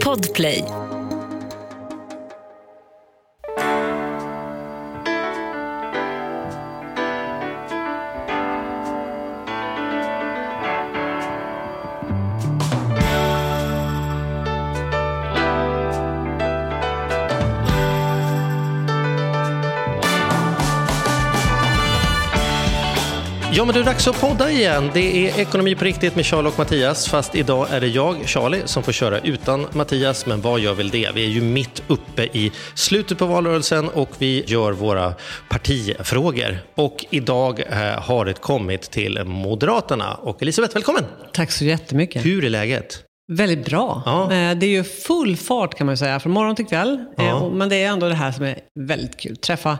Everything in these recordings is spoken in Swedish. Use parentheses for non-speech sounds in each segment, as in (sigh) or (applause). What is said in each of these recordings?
Podplay. Det är dags att podda igen. Det är Ekonomi på riktigt med Charlie och Mattias. Fast idag är det jag, Charlie, som får köra utan Mattias. Men vad gör väl det? Vi är ju mitt uppe i slutet på valrörelsen och vi gör våra partifrågor. Och idag eh, har det kommit till Moderaterna. Och Elisabeth, välkommen! Tack så jättemycket. Hur är läget? Väldigt bra. Ja. Eh, Det är ju full fart kan man säga, från morgon till kväll. Eh, Ja. Men det är ändå det här som är väldigt kul. Träffa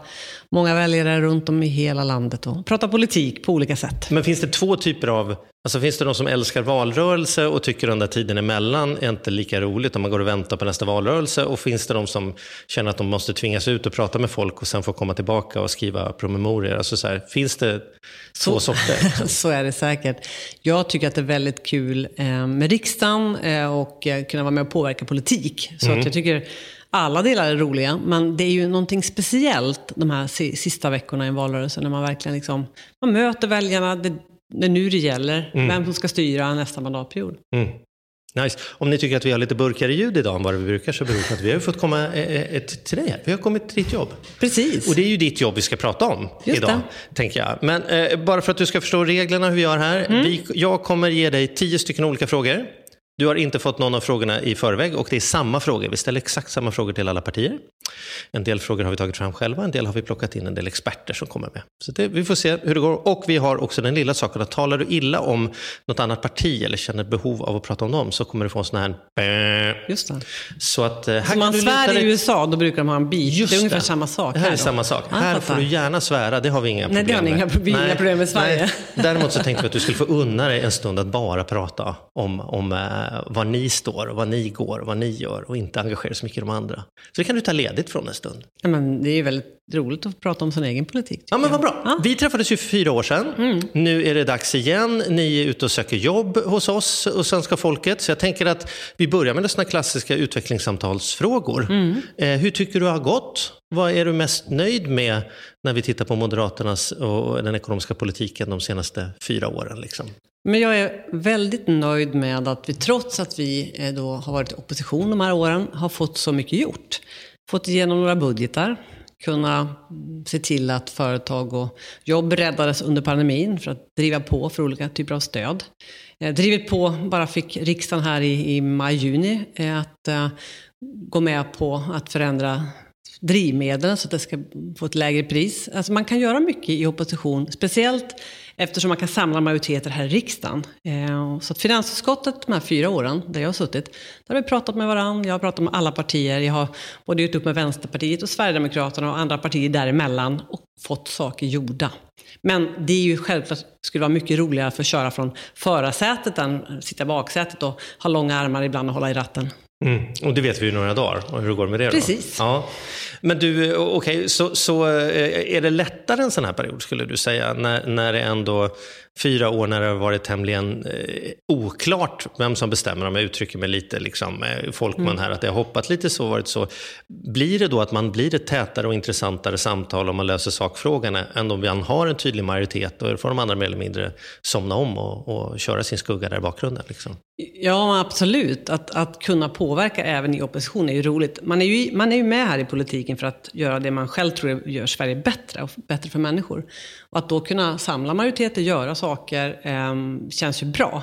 många väljare runt om i hela landet och prata politik på olika sätt. Men finns det två typer av... Alltså finns det de som älskar valrörelse och tycker den där tiden emellan är inte lika roligt om man går och väntar på nästa valrörelse? Och finns det de som känner att de måste tvingas ut och prata med folk och sen få komma tillbaka och skriva promemorior? Alltså så här, finns det två sorter? (laughs) Så är det säkert. Jag tycker att det är väldigt kul eh, med riksdagen eh, och eh, kunna vara med och påverka politik. Så Mm. att jag tycker alla delar är roliga, men det är ju någonting speciellt de här si- sista veckorna i en valrörelse när man verkligen liksom, man möter väljarna, det, det är nu det gäller, vem som ska styra nästa mandatperiod. Mm. Nice. Om ni tycker att vi har lite burkigare ljud idag än vad vi brukar så beror det på att vi har fått komma eh, eh, till dig här. Vi har kommit till ditt jobb. Precis. Och det är ju ditt jobb vi ska prata om Just idag, det. tänker jag. Men eh, bara för att du ska förstå reglerna hur vi gör här. Mm. Vi, jag kommer ge dig tio stycken olika frågor. Du har inte fått någon av frågorna i förväg och det är samma frågor. Vi ställer exakt samma frågor till alla partier. En del frågor har vi tagit fram själva, en del har vi plockat in en del experter som kommer med. Så det, vi får se hur det går. Och vi har också den lilla saken att talar du illa om något annat parti eller känner behov av att prata om dem så kommer du få en sån här... Just det. Så att eh, här Om kan man svär i USA, då brukar de ha en beat. Just det är ungefär det. samma sak Det här är då. samma sak. Ja, här får du gärna svära, det har vi inga Nej, problem det har ni med. inga- inga problem med Sverige. Nej. Däremot så tänkte vi att du skulle få unna dig en stund att bara prata om, om eh, Eh, var ni står, och var ni går, och vad ni gör och inte engagera så mycket i de andra. Så det kan du ta ledigt från en stund. Ja, men det är ju väldigt roligt att prata om sin egen politik. Ja men vad bra. Ja. Vi träffades ju för fyra år sedan. Mm. Nu är det dags igen. Ni är ute och söker jobb hos oss och svenska folket. Så jag tänker att vi börjar med sådana klassiska utvecklingssamtalsfrågor. Mm. Eh, hur tycker du har gått? Vad är du mest nöjd med när vi tittar på Moderaternas och den ekonomiska politiken de senaste fyra åren? Liksom? Men jag är väldigt nöjd med att vi trots att vi eh, då har varit i opposition de här åren har fått så mycket gjort. Fått igenom några budgetar, kunna se till att företag och jobb räddades under pandemin för att driva på för olika typer av stöd. Eh, drivit på, bara fick riksdagen här i, i maj-juni eh, att eh, gå med på att förändra drivmedel så att det ska få ett lägre pris. Alltså man kan göra mycket i opposition, speciellt eftersom man kan samla majoriteter här i riksdagen. Eh, så att finansutskottet de här fyra åren där jag har suttit, där har vi pratat med varandra, jag har pratat med alla partier, jag har både gjort upp med Vänsterpartiet och Sverigedemokraterna och andra partier däremellan och fått saker gjorda. Men det är ju självklart, skulle vara mycket roligare att få köra från förarsätet än sitta i baksätet och ha långa armar ibland och hålla i ratten. Mm. Och det vet vi ju några dagar och hur det går med det. Då. Precis. Ja. Men du, okej, så, så eh, är det lättare en sån här period skulle du säga? När, när det ändå fyra år när det har varit tämligen eh, oklart vem som bestämmer, om jag uttrycker mig lite liksom, eh, folkmun Mm. här, att det har hoppat lite så, varit så. Blir det då att man blir ett tätare och intressantare samtal om man löser sakfrågorna än om man har en tydlig majoritet och då får de andra mer eller mindre somna om och, och köra sin skugga där i bakgrunden? Liksom? Ja, absolut. Att, att kunna påverka även i opposition är ju roligt. Man är ju, man är ju med här i politiken för att göra det man själv tror gör Sverige bättre och bättre för människor. Och att då kunna samla majoriteter, göra saker, eh, känns ju bra.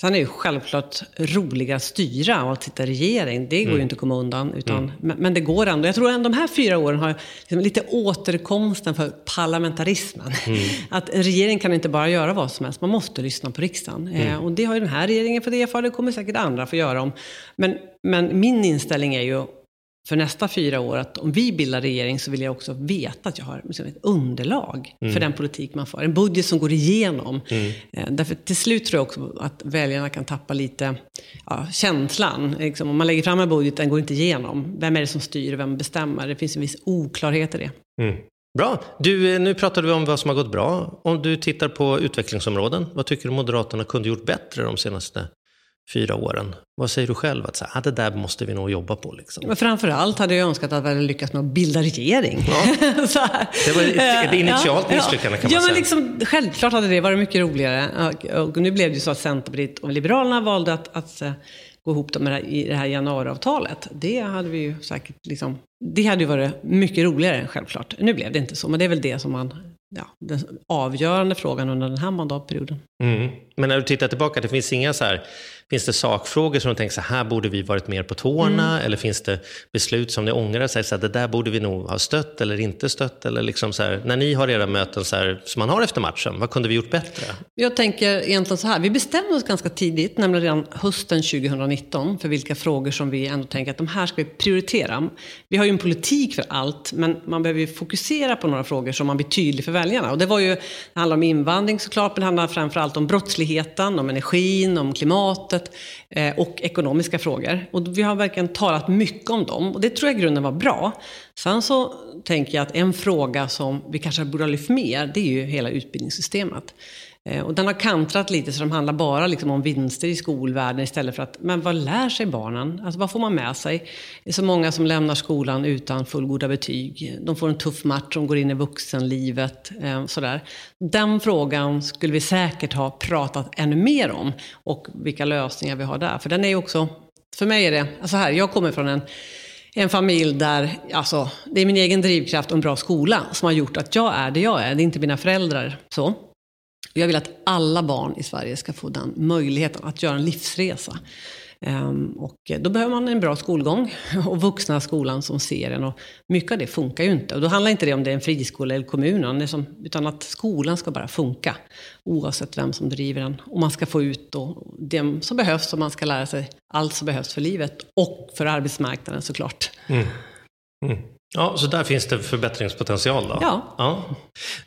Sen är det ju självklart roligare att styra och att sitta i regering. Det går ju inte att komma undan. Utan, men, men det går ändå. Jag tror ändå de här fyra åren har liksom lite återkomsten för parlamentarismen. (laughs) Att en regering kan inte bara göra vad som helst. Man måste lyssna på riksdagen. Eh, och det har ju den här regeringen fått erfara. Det kommer säkert andra få göra om. Men, men min inställning är ju för nästa fyra år att om vi bildar regering så vill jag också veta att jag har liksom ett underlag för den politik man för. En budget som går igenom. Eh, därför till slut tror jag också att väljarna kan tappa lite ja, känslan. Liksom, om man lägger fram en budget, den går inte igenom. Vem är det som styr? Vem bestämmer? Det finns en viss oklarhet i det. Mm. Bra. Du, eh, nu pratade vi om vad som har gått bra. Om du tittar på utvecklingsområden, vad tycker du Moderaterna kunde gjort bättre de senaste fyra åren? Vad säger du själv? Att så här, ah, det där måste vi nog jobba på. Liksom. Men framförallt hade jag önskat att vi hade lyckats med att bilda regering. Ja. (laughs) det var ett, ett initialt ja, misslyckande kan ja, man men säga. liksom, självklart hade det varit mycket roligare. Och, och nu blev det ju så att Centerpartiet och Liberalerna valde att, att uh, gå ihop dem i det här januariavtalet. Det hade vi ju säkert liksom, det hade ju varit mycket roligare självklart. Nu blev det inte så, men det är väl det som man ja, den avgörande frågan under den här mandatperioden. Mm. Men när du tittar tillbaka, det finns inga så här, finns det sakfrågor som du tänker så här borde vi varit mer på tårna? Mm. Eller finns det beslut som ni ångrar så här, det där borde vi nog ha stött eller inte stött? Eller liksom så här, när ni har era möten så här, som man har efter matchen, vad kunde vi gjort bättre? Jag tänker egentligen så här, vi bestämde oss ganska tidigt, nämligen redan hösten 2019, för vilka frågor som vi ändå tänker att de här ska vi prioritera. Vi har ju en politik för allt, men man behöver ju fokusera på några frågor som man blir tydlig för väljarna. Och det var ju, det handlar om invandring såklart, men det handlar framförallt om brottsligheten, om energin, om klimatet eh, och ekonomiska frågor. Och vi har verkligen talat mycket om dem och det tror jag i grunden var bra. Sen så tänker jag att en fråga som vi kanske borde ha lyft mer, det är ju hela utbildningssystemet. Eh, och den har kantrat lite så de handlar bara liksom om vinster i skolvärlden istället för att, men vad lär sig barnen? Alltså vad får man med sig? Det är så många som lämnar skolan utan fullgoda betyg. De får en tuff match, de går in i vuxenlivet. Eh, sådär. Den frågan skulle vi säkert ha pratat ännu mer om och vilka lösningar vi har där. För den är ju också, för mig är det, alltså här, jag kommer från en en familj där, alltså, det är min egen drivkraft och en bra skola som har gjort att jag är det jag är. Det är inte mina föräldrar. så. Jag vill att alla barn i Sverige ska få den möjligheten att göra en livsresa. Ehm, och då behöver man en bra skolgång (laughs) och vuxna skolan som ser en. Och mycket av det funkar ju inte. Och då handlar inte det om det är en friskola eller kommunen, utan att skolan ska bara funka. Oavsett vem som driver den. Och man ska få ut då det som behövs och man ska lära sig allt som behövs för livet. Och för arbetsmarknaden såklart. Mm. Mm. Ja, så där finns det förbättringspotential då? Ja. ja.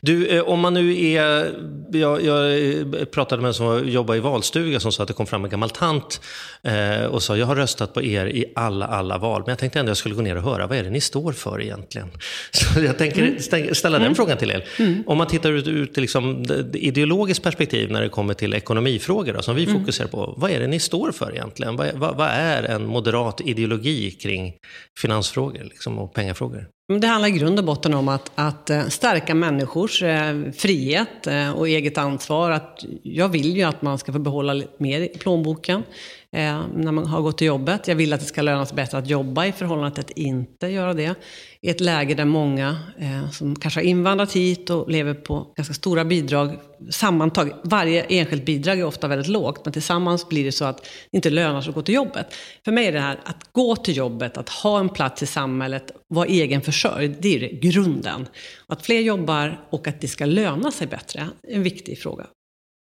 Du, eh, om man nu är... Jag, jag pratade med en som jobbar i valstuga som sa att det kom fram en gammal tant eh, och sa jag har röstat på er i alla, alla val. Men jag tänkte ändå jag skulle gå ner och höra vad är det ni står för egentligen? (laughs) Så jag tänker mm. ställa den mm. frågan till er. Mm. Om man tittar ut, ut liksom, ideologiskt perspektiv när det kommer till ekonomifrågor då, som vi mm. fokuserar på. Vad är det ni står för egentligen? Vad, vad, vad är en moderat ideologi kring finansfrågor liksom, och pengafrågor? Det handlar i grund och botten om att, att eh, stärka människors eh, frihet eh, och eget ansvar. Att jag vill ju att man ska få behålla mer i plånboken eh, när man har gått till jobbet. Jag vill att det ska löna sig bättre att jobba i förhållande till att inte göra det. I ett läge där många eh, som kanske har invandrat hit och lever på ganska stora bidrag sammantaget, varje enskilt bidrag är ofta väldigt lågt, men tillsammans blir det så att det inte lönar sig att gå till jobbet. För mig är det här att gå till jobbet, att ha en plats i samhället, vara egenförsörjd, det är det, grunden. Att fler jobbar och att det ska löna sig bättre, är en viktig fråga.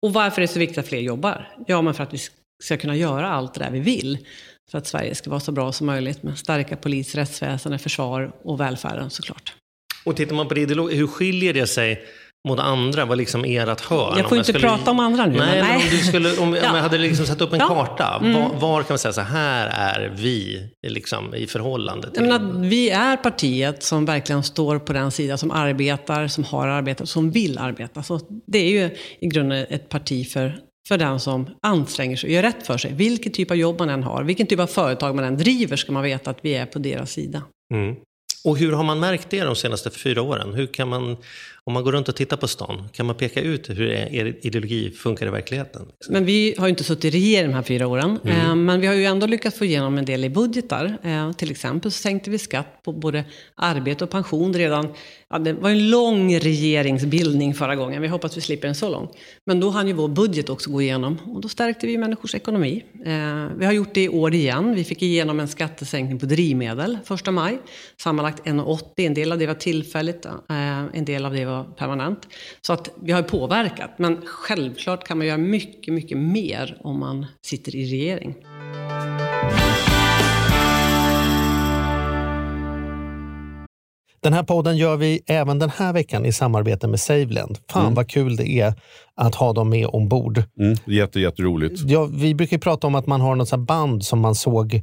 Och varför är det så viktigt att fler jobbar? Ja, men för att vi ska kunna göra allt det där vi vill. För att Sverige ska vara så bra som möjligt med starka polis, rättsväsende, försvar och välfärden såklart. Och tittar man på det ideologiskt, hur skiljer det sig mot andra? Vad liksom ert hörn? Jag får inte skulle... prata om andra nu. Nej, men, om, du skulle, om, om (laughs) jag hade liksom satt upp en ja. karta. Mm. Var, var, kan man säga så här är vi liksom, i förhållande till... menar, vi är partiet som verkligen står på den sida som arbetar, som har arbetat, som vill arbeta. Så det är ju i grunden ett parti för för den som anstränger sig och gör rätt för sig. Vilken typ av jobb man än har, vilken typ av företag man än driver, ska man veta att vi är på deras sida. Mm. Och hur har man märkt det de senaste fyra åren? Hur kan man, om man går runt och tittar på stan, kan man peka ut hur er ideologi funkar i verkligheten? Men vi har ju inte suttit i regering de här fyra åren. Mm. Eh, men vi har ju ändå lyckats få igenom en del i budgetar. Eh, till exempel så sänkte vi skatt på både arbete och pension redan. Ja, det var en lång regeringsbildning förra gången. Vi hoppas vi slipper en så lång. Men då hann ju vår budget också gå igenom. Och då stärkte vi människors ekonomi. Eh, vi har gjort det i år igen. Vi fick igenom en skattesänkning på drivmedel första maj. Sammanlagt 1,80. En del av det var tillfälligt. En del av det var var permanent. Så att vi har påverkat. Men självklart kan man göra mycket, mycket mer om man sitter i regering. Den här podden gör vi även den här veckan i samarbete med Saveland. Fan mm. vad kul det är att ha dem med ombord. Mm, jätte, jätteroligt. Ja, vi brukar prata om att man har något band som man såg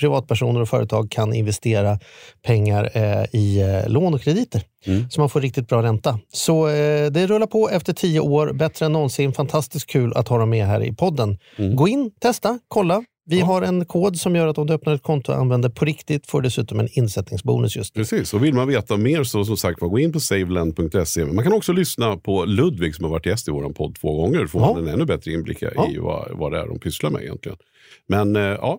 privatpersoner och företag kan investera pengar eh, i eh, lån och krediter. Så man får riktigt bra ränta. Så eh, det rullar på efter tio år, bättre än någonsin. Fantastiskt kul att ha dem med här i podden. Gå in, testa, kolla. Vi har en kod som gör att om du öppnar ett konto och använder på riktigt får du dessutom en insättningsbonus just nu. Precis, och vill man veta mer så som sagt gå in på saveland.se. Man kan också lyssna på Ludvig som har varit gäst i vår podd två gånger. Då får Ja. man en ännu bättre inblick i Ja. vad, vad det är de pysslar med egentligen. Men eh, ja,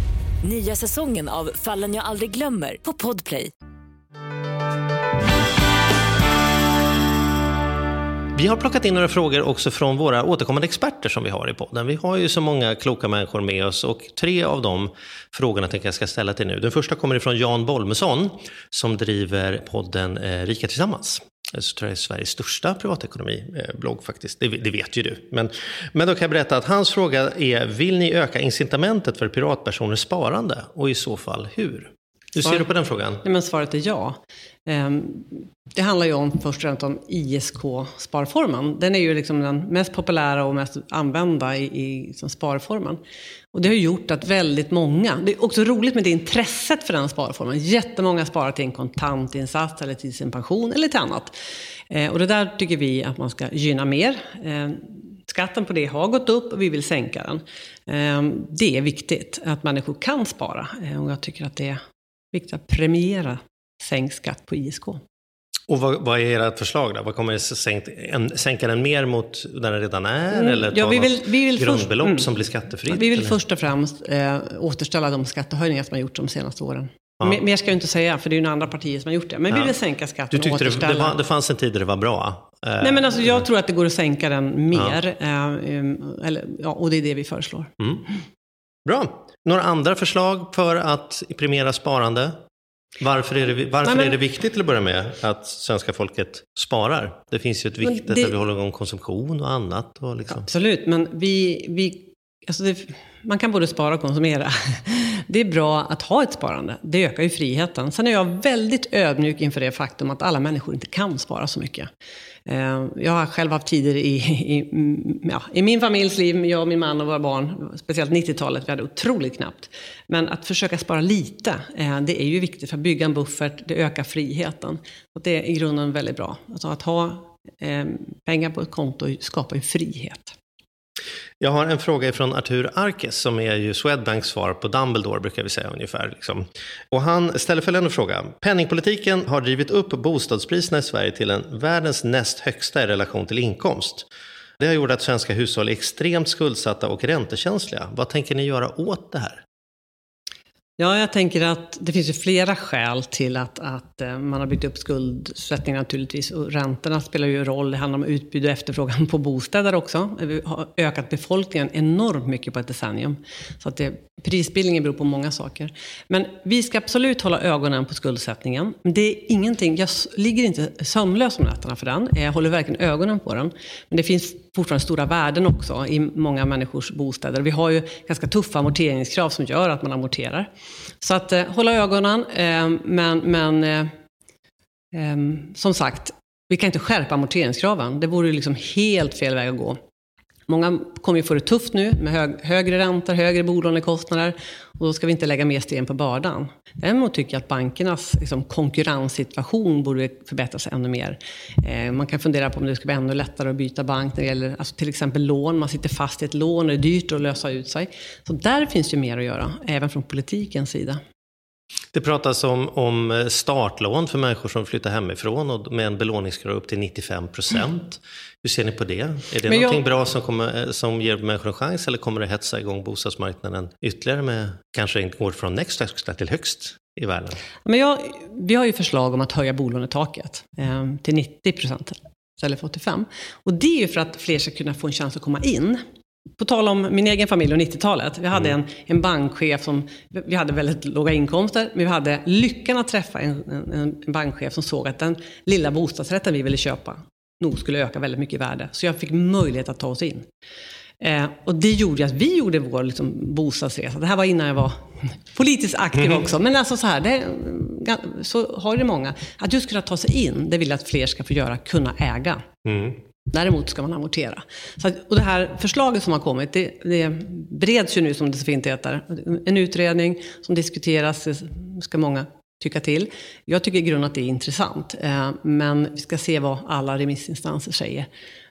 Nya säsongen av Fallen jag aldrig glömmer på Podplay. Vi har plockat in några frågor också från våra återkommande experter som vi har i podden. Vi har ju så många kloka människor med oss och tre av de frågorna tänker jag ska ställa till nu. Den första kommer ifrån Jan Bolmesson som driver podden eh, Rika Tillsammans. Jag tror det är Sveriges största privatekonomiblogg faktiskt. Det, det vet ju du. Men, men då kan jag berätta att hans fråga är, vill ni öka incitamentet för privatpersoners sparande? Och i så fall hur? Hur ser du på den frågan? Nej, men svaret är ja. Ehm, det handlar ju om först och främst om ISK-sparformen. Den är ju liksom den mest populära och mest använda i, i som sparformen. Och det har gjort att väldigt många, det är också roligt med det intresset för den sparformen. Jättemånga sparar till en kontantinsats eller till sin pension eller till annat. Ehm, och det där tycker vi att man ska gynna mer. Ehm, skatten på det har gått upp och vi vill sänka den. Det är viktigt att människor kan spara. Och jag tycker att det är viktigt att premiera sänkt skatt på ISK. Och vad, vad är ert förslag då? Vad kommer det sänkt, en, sänka den mer mot där den redan är? Mm, Eller ta ja, vi vill- vi vill först- grundbelopp mm. som blir skattefritt? Vi vill eller? först och främst eh, återställa de skattehöjningar som har gjorts de senaste åren. Ja. Mer, ska jag inte säga, för det är ju andra partier som har gjort det. Men vi Ja. vill sänka skatten och tyckte återställa. det, var, det fanns en tid där det var bra? Eh, Nej, men alltså, jag tror att det går att sänka den mer. Eh, um, eller, ja, och det är det vi föreslår. mm. Bra. Några andra förslag för att premiera sparande? Varför är det, varför Nej, men- är det viktigt till att börja med att svenska folket sparar? Det finns ju ett viktigt det- att vi håller igång konsumtion och annat. Och liksom. Absolut, men vi, vi, alltså det, man kan både spara och konsumera. Det är bra att ha ett sparande. Det ökar ju friheten. Sen är jag väldigt ödmjuk inför det faktum att alla människor inte kan spara så mycket. Eh, jag har själv haft tider i, i, mm, ja, i min familjs liv, jag, min man och våra barn, speciellt 90-talet, vi hade otroligt knappt. Men att försöka spara lite, eh, det är ju viktigt för att bygga en buffert, det ökar friheten. Och det är i grunden väldigt bra. Alltså att ha eh, pengar på ett konto skapar ju frihet. Jag har en fråga från Artur Arkes som är ju Swedbanks svar på Dumbledore brukar vi säga ungefär. Liksom. Och han ställer följande fråga. Penningpolitiken har drivit upp bostadspriserna i Sverige till en världens näst högsta i relation till inkomst. Det har gjort att svenska hushåll är extremt skuldsatta och räntekänsliga. Vad tänker ni göra åt det här? Ja, jag tänker att det finns ju flera skäl till att, att eh, man har byggt upp skuldsättning naturligtvis. Och räntorna spelar ju roll. Det handlar om utbud och efterfrågan på bostäder också. Vi har ökat befolkningen enormt mycket på ett decennium. Så att det, prisbildningen beror på många saker. Men vi ska absolut hålla ögonen på skuldsättningen. Men det är ingenting, jag ligger inte sömnlös om nätterna för den. Jag håller verkligen ögonen på den. Men det finns fortfarande stora värden också i många människors bostäder. Vi har ju ganska tuffa amorteringskrav som gör att man amorterar. Så att eh, hålla ögonen, eh, men, men eh, eh, som sagt, vi kan inte skärpa amorteringskraven. Det vore ju liksom helt fel väg att gå. Många kommer ju få det tufft nu med hög, högre räntor, högre bolånekostnader och då ska vi inte lägga mer sten på bördan. Däremot tycker jag att bankernas liksom, konkurrenssituation borde förbättras ännu mer. Eh, man kan fundera på om det ska bli ännu lättare att byta bank när det gäller alltså, till exempel lån. Man sitter fast i ett lån och det är dyrt att lösa ut sig. Så där finns ju mer att göra, även från politikens sida. Det pratas om, om startlån för människor som flyttar hemifrån och med en belåningsgrad upp till 95 procent. Hur ser ni på det? Är det Men någonting jag- bra som, kommer, som ger människor en chans eller kommer det hetsa igång bostadsmarknaden ytterligare med kanske inte går från next högsta till högst i världen? Men jag, vi har ju förslag om att höja bolånetaket eh, till 90 procent istället för 85. Och det är ju för att fler ska kunna få en chans att komma in. På tal om min egen familj och 90-talet. Vi hade en, en bankchef som, vi hade väldigt låga inkomster, men vi hade lyckan att träffa en, en, en bankchef som såg att den lilla bostadsrätten vi ville köpa nog skulle öka väldigt mycket i värde. Så jag fick möjlighet att ta oss in. Eh, och det gjorde att vi gjorde vår liksom, bostadsresa. Det här var innan jag var (laughs) politiskt aktiv också. Men alltså så här, det, så har det många. Att just kunna ta sig in, det vill jag att fler ska få göra, kunna äga. Däremot ska man amortera. Så att, och det här förslaget som har kommit, det, det bereds ju nu som det så fint heter. En utredning som diskuteras, det ska många tycka till. Jag tycker i grunden att det är intressant. Eh, men vi ska se vad alla remissinstanser säger.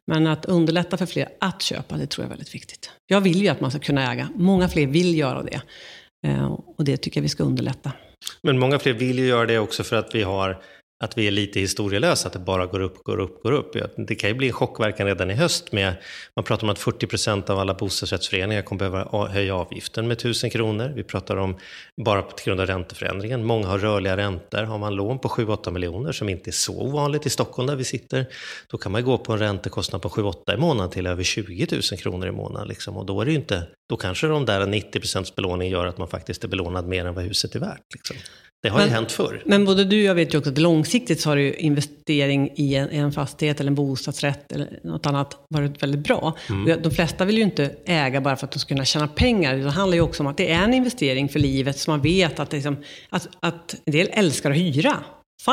Men att underlätta för fler att köpa, det tror jag är väldigt viktigt. Jag vill ju att man ska kunna äga. Många fler vill göra det. Eh, och det tycker jag vi ska underlätta. Men många fler vill ju göra det också för att vi har att vi är lite historielösa, att det bara går upp, går upp, går upp. Det kan ju bli en chockverkan redan i höst med, man pratar om att 40% av alla bostadsrättsföreningar kommer behöva höja avgiften med 1000 kronor. Vi pratar om, bara på grund av ränteförändringen, många har rörliga räntor. Har man lån på 7-8 miljoner, som inte är så ovanligt i Stockholm där vi sitter, då kan man gå på en räntekostnad på 7-8 i månaden till över 20 000 kronor i månaden. Liksom. Och då är det ju inte, då kanske de där 90% belåning gör att man faktiskt är belånad mer än vad huset är värt. Liksom. Det har ju Men- hänt förr. Men både du och jag vet ju också att långsiktigt så har ju investering i en, i en fastighet eller en bostadsrätt eller något annat varit väldigt bra. Jag- de flesta vill ju inte äga bara för att de ska kunna tjäna pengar. Det handlar ju också om att det är en investering för livet så man vet att, liksom, att, att en del älskar att hyra.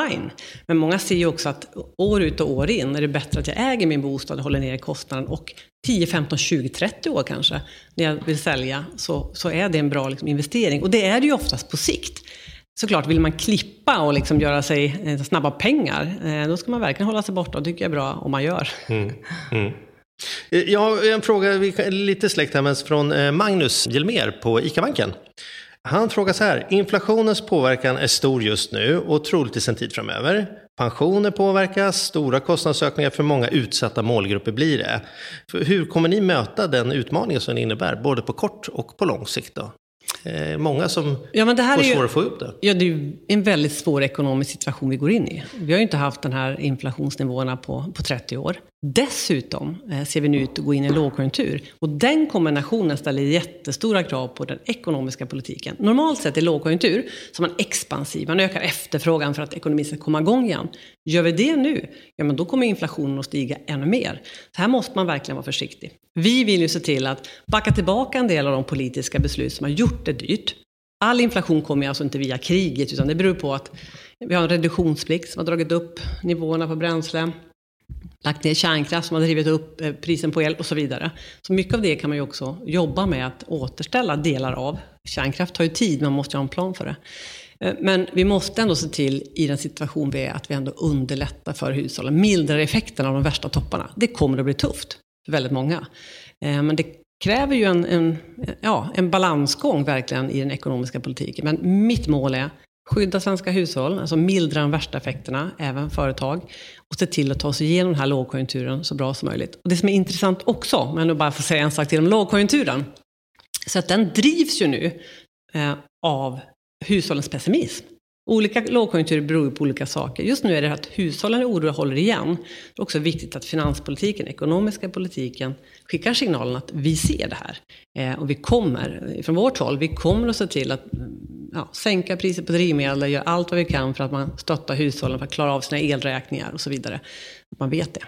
Fine. Men många ser ju också att år ut och år in är det bättre att jag äger min bostad och håller ner kostnaden och 10, 15, 20, 30 år kanske när jag vill sälja så, så är det en bra liksom, investering. Och det är det ju oftast på sikt. Såklart, vill man klippa och liksom göra sig eh, snabba pengar, eh, då ska man verkligen hålla sig borta. Och det tycker jag är bra om man gör. Mm. Mm. Eh, Jag har en fråga, lite släkt här, men från eh, Magnus Hjelmér på ICA-banken. Han frågar så här, inflationens påverkan är stor just nu och troligtvis en tid framöver. Pensioner påverkas, stora kostnadsökningar för många utsatta målgrupper blir det. Hur kommer ni möta den utmaningen som det innebär, både på kort och på lång sikt? Då? Eh, många som Ja, men det här får svårare att få ihop det. Ja, det är en väldigt svår ekonomisk situation vi går in i. Vi har ju inte haft den här inflationsnivåerna på, på 30 år. Dessutom eh, ser vi nu ut att gå in i en lågkonjunktur. Och den kombinationen ställer jättestora krav på den ekonomiska politiken. Normalt sett i lågkonjunktur så är man expansiv, man ökar efterfrågan för att ekonomin ska komma igång igen. Gör vi det nu, ja men då kommer inflationen att stiga ännu mer. Så här måste man verkligen vara försiktig. Vi vill ju se till att backa tillbaka en del av de politiska beslut som har gjort det dyrt. All inflation kommer ju alltså inte via kriget, utan det beror på att vi har en reduktionsplikt som har dragit upp nivåerna på bränsle, lagt ner kärnkraft som har drivit upp eh, prisen på el och så vidare. Så mycket av det kan man ju också jobba med att återställa delar av. Kärnkraft tar ju tid, man måste ju ha en plan för det. Eh, men vi måste ändå se till, i den situation vi är, att vi ändå underlättar för hushållen. Mildrar effekterna av de värsta topparna. Det kommer att bli tufft för väldigt många. Eh, men det kräver ju en, en, ja, en balansgång verkligen i den ekonomiska politiken. Men mitt mål är skydda svenska hushåll, alltså mildra de värsta effekterna, även företag, och se till att ta sig igenom den här lågkonjunkturen så bra som möjligt. Och det som är intressant också, om jag nu bara får säga en sak till om lågkonjunkturen, så att den drivs ju nu eh, av hushållens pessimism. Olika lågkonjunkturer beror ju på olika saker. Just nu är det att hushållen är oroliga och håller igen. Det är också viktigt att finanspolitiken, ekonomiska politiken, skickar signalen att vi ser det här. Eh, och vi kommer, från vårt håll, vi kommer att se till att mm, ja, sänka priset på drivmedel, göra allt vad vi kan för att man stöttar hushållen för att klara av sina elräkningar och så vidare. Att man vet det.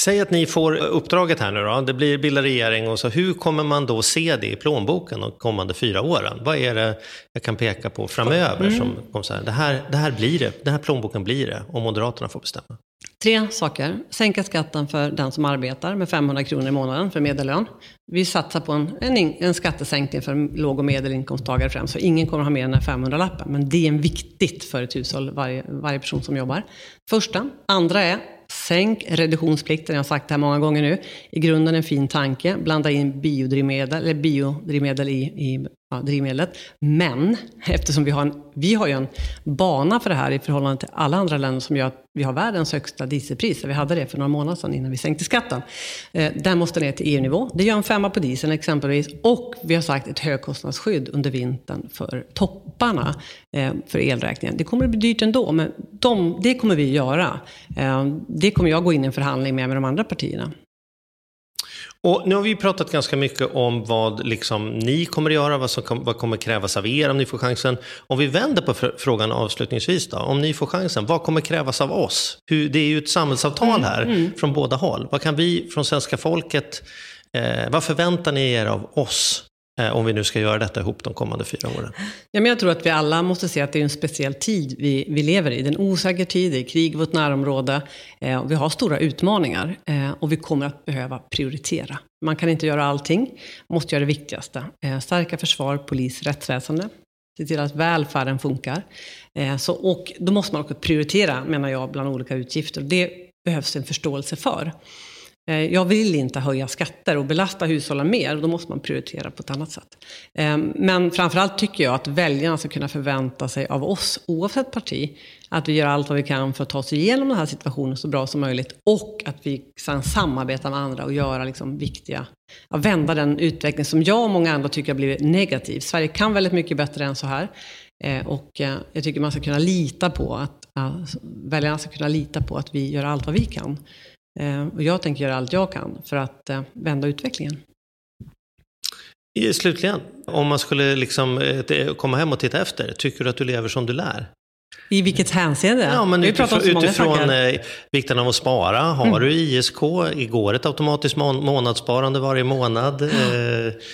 Säg att ni får uppdraget här nu då, det blir bilda regering och så hur kommer man då se det i plånboken de kommande fyra åren? Vad är det jag kan peka på framöver som kommer så här, det här, det här blir det, den här plånboken blir det om Moderaterna får bestämma? Tre saker. Sänka skatten för den som arbetar med 500 kronor i månaden för medellön. Vi satsar på en, en, en skattesänkning för låg och medelinkomsttagare främst. Så ingen kommer ha mer än den här 500-lappen. Men det är viktigt för ett hushåll, varje, varje person som jobbar. Första. Andra är Sänk reduktionsplikten, jag har sagt det här många gånger nu. I grunden en fin tanke. Blanda in biodrivmedel, eller biodrivmedel i, i ja, drivmedlet. Men eftersom vi har, en, vi har ju en bana för det här i förhållande till alla andra länder som gör att vi har världens högsta dieselpris. Vi hade det för några månader sedan innan vi sänkte skatten. Eh, den måste ner till EU-nivå. Det gör en femma på dieseln exempelvis. Och vi har sagt ett högkostnadsskydd under vintern för topparna eh, för elräkningen. Det kommer att bli dyrt ändå, men de, det kommer vi göra. Eh, det kommer jag gå in i en förhandling med med de andra partierna. Och nu har vi pratat ganska mycket om vad liksom ni kommer att göra, vad som kom, vad kommer krävas av er om ni får chansen. Om vi vänder på frågan avslutningsvis då, om ni får chansen, vad kommer krävas av oss? Hur, det är ju ett samhällsavtal här mm, mm. från båda håll. Vad kan vi från svenska folket, eh, vad förväntar ni er av oss Eh, om vi nu ska göra detta ihop de kommande fyra åren? Ja, men jag tror att vi alla måste se att det är en speciell tid vi, vi lever i. Det är en osäker tid, det är krig i vårt närområde. Eh, vi har stora utmaningar eh, och vi kommer att behöva prioritera. Man kan inte göra allting, man måste göra det viktigaste. Eh, stärka försvar, polis, rättsväsende. Se till att välfärden funkar. Eh, så, och då måste man också prioritera, menar jag, bland olika utgifter. Det behövs en förståelse för. Eh, jag vill inte höja skatter och belasta hushållen mer, då måste man prioritera på ett annat sätt. Ehm, men framförallt tycker jag att väljarna ska kunna förvänta sig av oss, oavsett parti, att vi gör allt vad vi kan för att ta oss igenom den här situationen så bra som möjligt och att vi kan samarbeta med andra och göra liksom viktiga, att vända den utveckling som jag och många andra tycker har blivit negativ. Sverige kan väldigt mycket bättre än så här. Eh, och eh, jag tycker man ska kunna lita på att, väljarna ska kunna lita på att vi gör allt vad vi kan Eh, och jag tänker göra allt jag kan för att eh, vända utvecklingen. Slutligen, om man skulle liksom eh, komma hem och titta efter, tycker du att du lever som du lär? I vilket hänseende? Ja, men vi utifrån, utifrån eh, vikten av att spara. Har mm. du ISK? Igår ett automatiskt må månadssparande varje månad? Eh,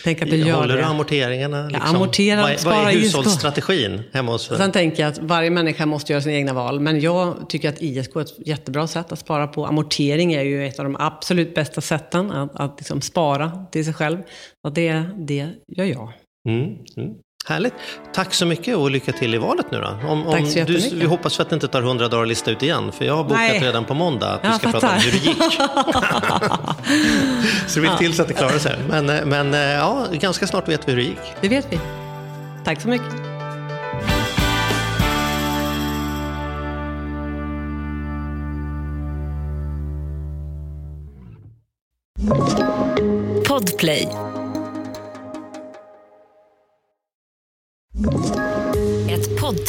Tänk att du gör håller det. du amorteringarna? Liksom? Ja, amortera, vad, är, vad är hushållsstrategin hemma hos Sen tänker jag att varje människa måste göra sina egna val. Men jag tycker att ISK är ett jättebra sätt att spara på. Amortering är ju ett av de absolut bästa sätten att, att liksom spara till sig själv. Och det, det gör jag. Mm, mm. Härligt. Tack så mycket och lycka till i valet nu då. Om, Tack så du, vi hoppas att det inte tar 100 dagar att lista ut igen. För jag har bokat Nej. redan på måndag att vi ska fattar. prata om hur det gick. så det vill till så att det klarar sig. Men, eh, men eh, ja, ganska snart vet vi hur det gick. Det vet vi. Tack så mycket. Podplay